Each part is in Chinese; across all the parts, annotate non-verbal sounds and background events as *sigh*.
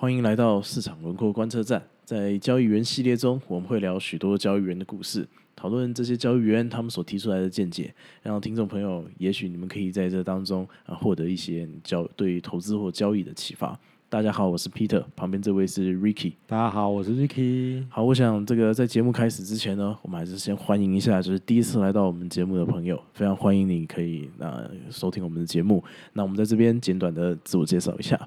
欢迎来到市场轮廓观测站。在交易员系列中，我们会聊许多交易员的故事，讨论这些交易员他们所提出来的见解，让听众朋友，也许你们可以在这当中啊获得一些交对投资或交易的启发。大家好，我是 Peter，旁边这位是 Ricky。大家好，我是 Ricky。好，我想这个在节目开始之前呢，我们还是先欢迎一下，就是第一次来到我们节目的朋友，非常欢迎你可以那收听我们的节目。那我们在这边简短的自我介绍一下。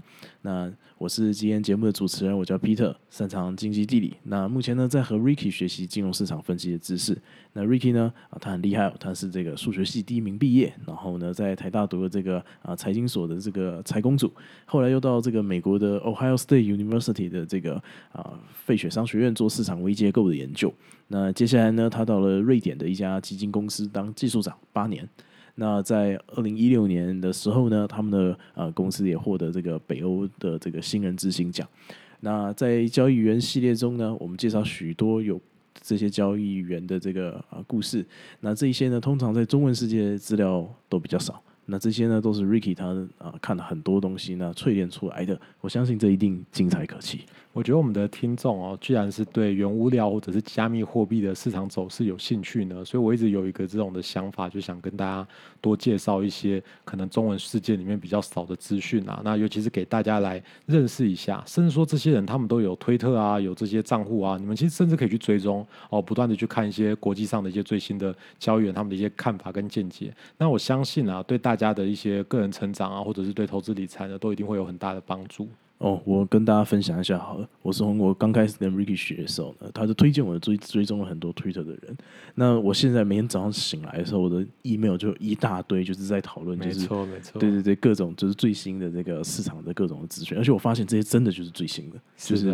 那我是今天节目的主持人，我叫 Peter，擅长经济地理。那目前呢，在和 Ricky 学习金融市场分析的知识。那 Ricky 呢，啊，他很厉害，他是这个数学系第一名毕业，然后呢，在台大读了这个啊财经所的这个财公组，后来又到这个美国的 Ohio State University 的这个啊费雪商学院做市场微结构的研究。那接下来呢，他到了瑞典的一家基金公司当技术长八年。那在二零一六年的时候呢，他们的呃公司也获得这个北欧的这个新人之星奖。那在交易员系列中呢，我们介绍许多有这些交易员的这个啊故事。那这一些呢，通常在中文世界资料都比较少。那这些呢，都是 Ricky 他啊看了很多东西呢淬炼出来的。我相信这一定精彩可期。我觉得我们的听众哦，居然是对原物料或者是加密货币的市场走势有兴趣呢，所以我一直有一个这种的想法，就想跟大家多介绍一些可能中文世界里面比较少的资讯啊。那尤其是给大家来认识一下，甚至说这些人他们都有推特啊，有这些账户啊，你们其实甚至可以去追踪哦，不断的去看一些国际上的一些最新的交易员他们的一些看法跟见解。那我相信啊，对大家的一些个人成长啊，或者是对投资理财呢，都一定会有很大的帮助。哦，我跟大家分享一下好了。我是从我刚开始跟 Ricky 学的时候呢，他就推荐我追追踪了很多 Twitter 的人。那我现在每天早上醒来的时候，我的 email 就一大堆，就是在讨论，就是没错没错，对对对，各种就是最新的这个市场的各种资讯。而且我发现这些真的就是最新的，就是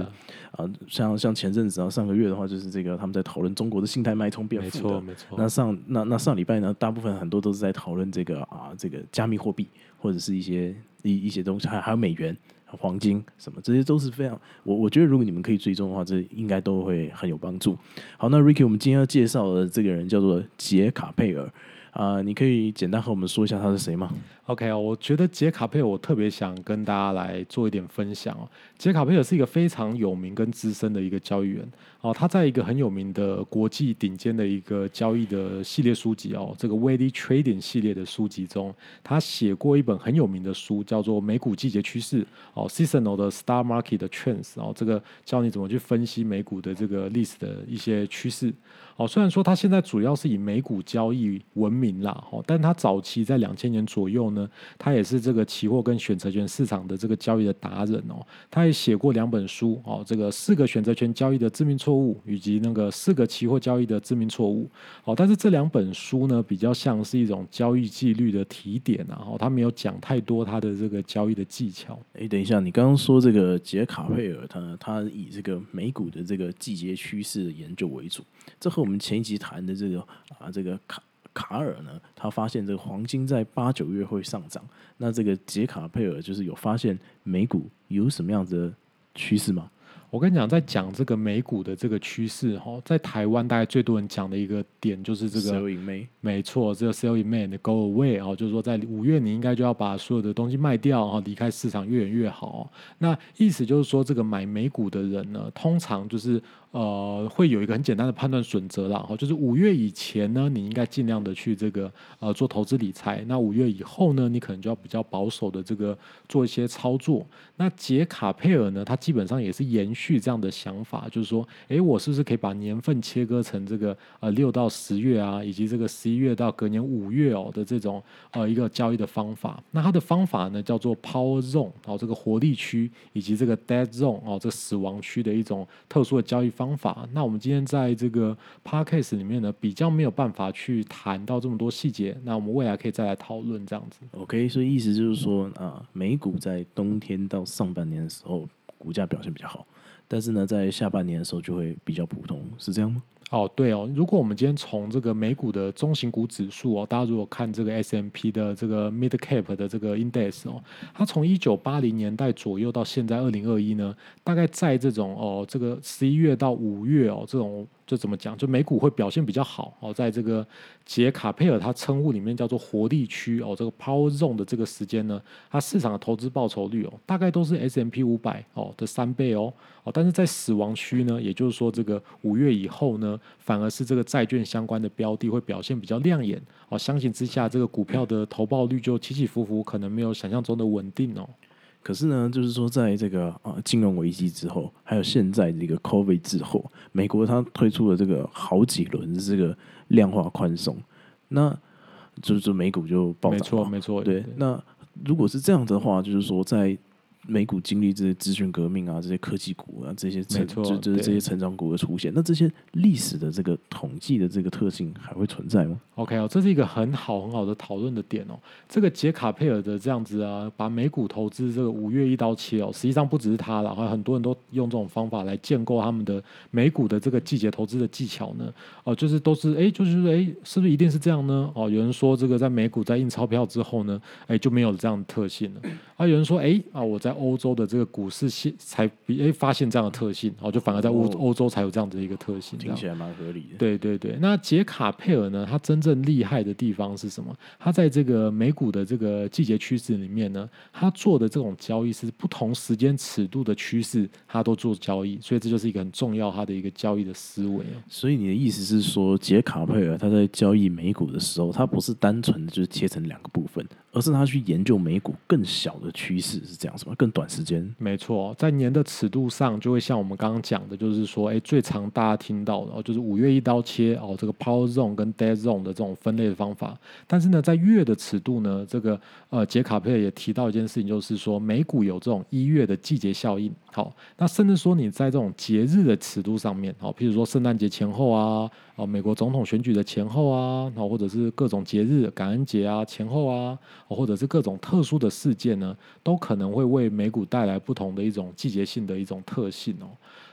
啊，像像前阵子啊，上个月的话，就是这个他们在讨论中国的信贷脉冲变负的，没错。那上那那上礼拜呢，大部分很多都是在讨论这个啊，这个加密货币或者是一些一一些东西，还还有美元。黄金什么，这些都是非常我我觉得，如果你们可以追踪的话，这应该都会很有帮助。好，那 Ricky，我们今天要介绍的这个人叫做杰卡佩尔啊，你可以简单和我们说一下他是谁吗？OK 哦，我觉得杰卡佩尔，我特别想跟大家来做一点分享哦。杰卡佩尔是一个非常有名跟资深的一个交易员哦，他在一个很有名的国际顶尖的一个交易的系列书籍哦，这个 w a d y Trading 系列的书籍中，他写过一本很有名的书，叫做《美股季节趋势》哦，Seasonal 的 Star Market 的 Trends 哦，这个教你怎么去分析美股的这个历史的一些趋势哦。虽然说他现在主要是以美股交易闻名啦，哦，但他早期在两千年左右呢。他也是这个期货跟选择权市场的这个交易的达人哦，他也写过两本书哦，这个四个选择权交易的致命错误，以及那个四个期货交易的致命错误哦。但是这两本书呢，比较像是一种交易纪律的提点啊，哦，他没有讲太多他的这个交易的技巧。哎，等一下，你刚刚说这个杰卡佩尔，他他以这个美股的这个季节趋势的研究为主，这和我们前一集谈的这个啊，这个卡。卡尔呢？他发现这个黄金在八九月会上涨。那这个杰卡佩尔就是有发现美股有什么样子的趋势吗？我跟你讲，在讲这个美股的这个趋势哈，在台湾大概最多人讲的一个点就是这个，没错，这个 sell in May 的 go away 哦，就是说在五月你应该就要把所有的东西卖掉啊，离开市场越远越好。那意思就是说，这个买美股的人呢，通常就是。呃，会有一个很简单的判断准则啦，哈，就是五月以前呢，你应该尽量的去这个呃做投资理财。那五月以后呢，你可能就要比较保守的这个做一些操作。那杰卡佩尔呢，他基本上也是延续这样的想法，就是说，哎，我是不是可以把年份切割成这个呃六到十月啊，以及这个十一月到隔年五月哦的这种呃一个交易的方法？那它的方法呢，叫做 Power Zone，哦，这个活力区以及这个 Dead Zone，哦，这死亡区的一种特殊的交易。方法，那我们今天在这个 podcast 里面呢，比较没有办法去谈到这么多细节。那我们未来可以再来讨论这样子。OK，所以意思就是说啊，美股在冬天到上半年的时候，股价表现比较好，但是呢，在下半年的时候就会比较普通，是这样吗？哦，对哦，如果我们今天从这个美股的中型股指数哦，大家如果看这个 S M P 的这个 Mid Cap 的这个 Index 哦，它从一九八零年代左右到现在二零二一呢，大概在这种哦这个十一月到五月哦这种。就怎么讲？就美股会表现比较好哦，在这个杰卡佩尔他称呼里面叫做活力区哦，这个 Power Zone 的这个时间呢，它市场的投资报酬率哦，大概都是 S M P 五百哦的三倍哦哦，但是在死亡区呢，也就是说这个五月以后呢，反而是这个债券相关的标的会表现比较亮眼哦，相形之下，这个股票的投报率就起起伏伏，可能没有想象中的稳定哦。可是呢，就是说，在这个啊金融危机之后，还有现在这个 COVID 之后，美国它推出了这个好几轮这个量化宽松，那就是美股就暴涨。没错，没错。对，那如果是这样的话，就是说在。美股经历这些资讯革命啊，这些科技股啊，这些成就就是这些成长股的出现，那这些历史的这个统计的这个特性还会存在吗？OK 哦，这是一个很好很好的讨论的点哦。这个杰卡佩尔的这样子啊，把美股投资这个五月一刀切哦，实际上不只是他了，还有很多人都用这种方法来建构他们的美股的这个季节投资的技巧呢。哦，就是都是哎，就是说哎，是不是一定是这样呢？哦，有人说这个在美股在印钞票之后呢，哎就没有这样的特性了。啊，有人说哎啊，我在欧洲的这个股市现才比诶发现这样的特性，哦，就反而在欧欧洲才有这样的一个特性，听起来蛮合理的。对对对，那杰卡佩尔呢？他真正厉害的地方是什么？他在这个美股的这个季节趋势里面呢，他做的这种交易是不同时间尺度的趋势，他都做交易，所以这就是一个很重要他的一个交易的思维啊。所以你的意思是说，杰卡佩尔他在交易美股的时候，他不是单纯的就是切成两个部分，而是他去研究美股更小的趋势是这样，什么更短时间？没错，在年的尺度上，就会像我们刚刚讲的，就是说，哎，最常大家听到的，就是五月一刀切哦，这个 Power Zone 跟 Dead Zone 的这种分类的方法。但是呢，在月的尺度呢，这个呃，杰卡佩也提到一件事情，就是说，美股有这种一月的季节效应。好，那甚至说你在这种节日的尺度上面，好，譬如说圣诞节前后啊，哦，美国总统选举的前后啊，哦，或者是各种节日，感恩节啊前后啊，或者是各种特殊的事件呢，都可能会为美股带来不同的一种季节性的一种特性哦。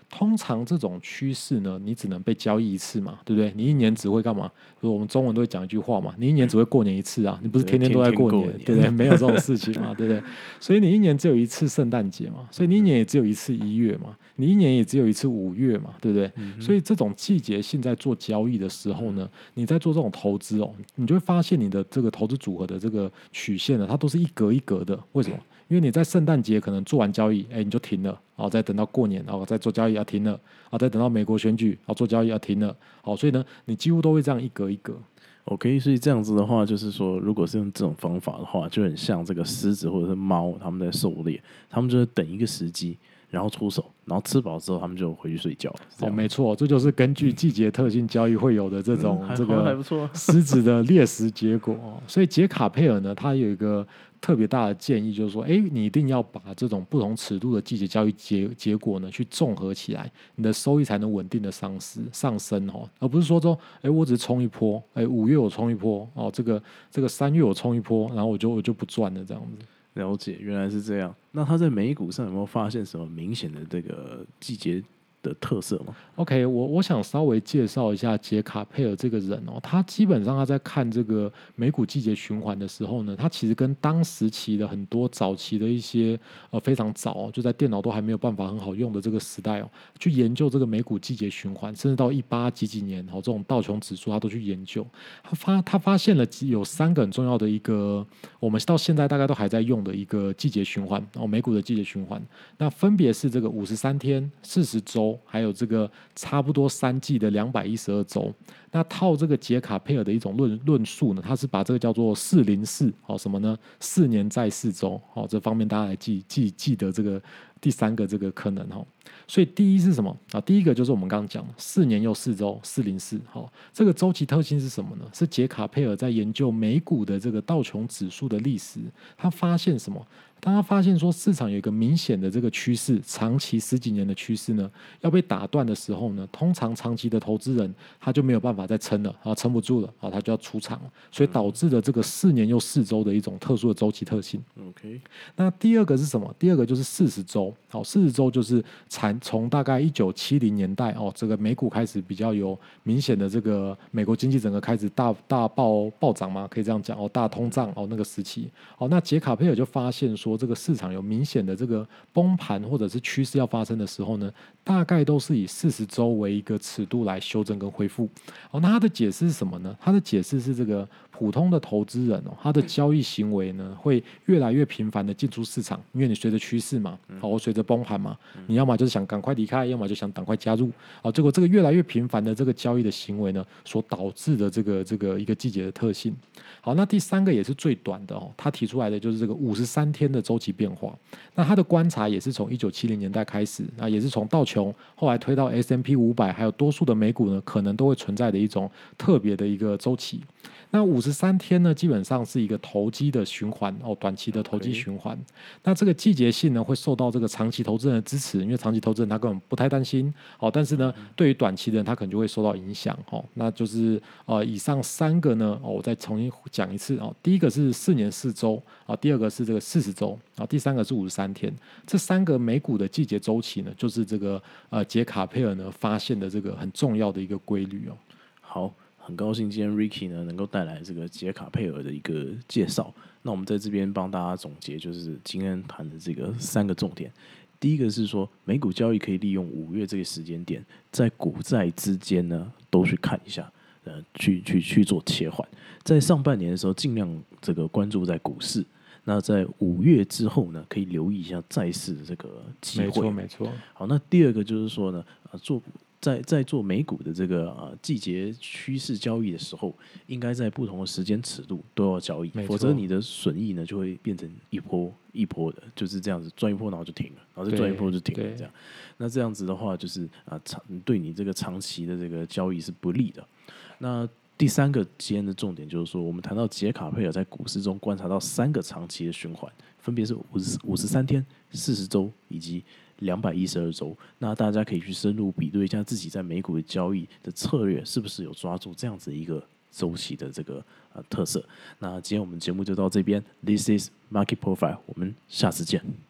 通常这种趋势呢，你只能被交易一次嘛，对不对？你一年只会干嘛？就我们中文都会讲一句话嘛，你一年只会过年一次啊，你不是天天都在过年，对不对？没有这种事情嘛，对不对？所以你一年只有一次圣诞节嘛，所以你一年也只有一次一月嘛，你一年也只有一次五月嘛，对不对？所以这种季节性在做交易的时候呢，你在做这种投资哦，你就会发现你的这个投资组合的这个曲线呢，它都是一格一格的，为什么？因为你在圣诞节可能做完交易，哎，你就停了，然后再等到过年，然后再做交易要停了，啊，再等到美国选举，然后做交易要停了，好，所以呢，你几乎都会这样一格一格。OK，所以这样子的话，就是说，如果是用这种方法的话，就很像这个狮子或者是猫，他们在狩猎，他们就是等一个时机，然后出手，然后吃饱之后，他们就回去睡觉。哦，没错，这就是根据季节特性交易会有的这种这个 *laughs* 狮子的猎食结果。所以杰卡佩尔呢，他有一个。特别大的建议就是说，哎，你一定要把这种不同尺度的季节交易结结果呢，去综合起来，你的收益才能稳定的上升上升哦，而不是说说，哎，我只是冲一波，哎，五月我冲一波，哦，这个这个三月我冲一波，然后我就我就不赚了这样子。了解，原来是这样。那他在美股上有没有发现什么明显的这个季节？的特色吗？OK，我我想稍微介绍一下杰卡佩尔这个人哦。他基本上他在看这个美股季节循环的时候呢，他其实跟当时期的很多早期的一些呃非常早就在电脑都还没有办法很好用的这个时代哦，去研究这个美股季节循环，甚至到一八几几年哦，这种道琼指数他都去研究。他发他发现了有三个很重要的一个，我们到现在大概都还在用的一个季节循环哦，美股的季节循环，那分别是这个五十三天、四十周。还有这个差不多三季的两百一十二周，那套这个杰卡佩尔的一种论论述呢，他是把这个叫做四零四，好什么呢？四年在四周，好这方面大家来记记记得这个第三个这个可能哈。所以第一是什么啊？第一个就是我们刚刚讲四年又四周，四零四，好这个周期特性是什么呢？是杰卡佩尔在研究美股的这个道琼指数的历史，他发现什么？当他发现说市场有一个明显的这个趋势，长期十几年的趋势呢，要被打断的时候呢，通常长期的投资人他就没有办法再撑了，啊，撑不住了，啊，他就要出场了，所以导致了这个四年又四周的一种特殊的周期特性。OK，那第二个是什么？第二个就是四十周，好，四十周就是产从大概一九七零年代哦，这个美股开始比较有明显的这个美国经济整个开始大大暴暴涨嘛，可以这样讲哦，大通胀哦那个时期，哦，那杰卡佩尔就发现。说这个市场有明显的这个崩盘或者是趋势要发生的时候呢，大概都是以四十周为一个尺度来修正跟恢复。哦，那他的解释是什么呢？他的解释是这个普通的投资人哦，他的交易行为呢会越来越频繁的进出市场，因为你随着趋势嘛，哦，随着崩盘嘛，你要么就是想赶快离开，要么就想赶快加入。哦，结果这个越来越频繁的这个交易的行为呢，所导致的这个这个一个季节的特性。好，那第三个也是最短的哦，他提出来的就是这个五十三天的周期变化。那他的观察也是从一九七零年代开始，那也是从道琼后来推到 S M P 五百，还有多数的美股呢，可能都会存在的一种特别的一个周期。那五十三天呢，基本上是一个投机的循环哦，短期的投机循环。那这个季节性呢，会受到这个长期投资人的支持，因为长期投资人他根本不太担心哦。但是呢，对于短期的人，他可能就会受到影响哦。那就是呃，以上三个呢，哦，我再重新讲一次哦。第一个是四年四周啊，第二个是这个四十周啊，第三个是五十三天。这三个美股的季节周期呢，就是这个呃杰卡佩尔呢发现的这个很重要的一个规律哦。好。很高兴今天 Ricky 呢能够带来这个杰卡佩尔的一个介绍。那我们在这边帮大家总结，就是今天谈的这个三个重点。第一个是说，美股交易可以利用五月这个时间点，在股债之间呢都去看一下，呃，去去去做切换。在上半年的时候，尽量这个关注在股市。那在五月之后呢，可以留意一下债市的这个机会。没错，没错。好，那第二个就是说呢，啊，做。在在做美股的这个呃季节趋势交易的时候，应该在不同的时间尺度都要交易，否则你的损益呢就会变成一波一波的，就是这样子赚一波然后就停了，然后再赚一波就停了这样。那这样子的话，就是啊长对你这个长期的这个交易是不利的。那第三个今天的重点就是说，我们谈到杰卡佩尔在股市中观察到三个长期的循环，分别是五十五十三天、四十周以及。两百一十二周，那大家可以去深入比对一下自己在美股的交易的策略是不是有抓住这样子一个周期的这个呃特色。那今天我们节目就到这边，This is Market Profile，我们下次见。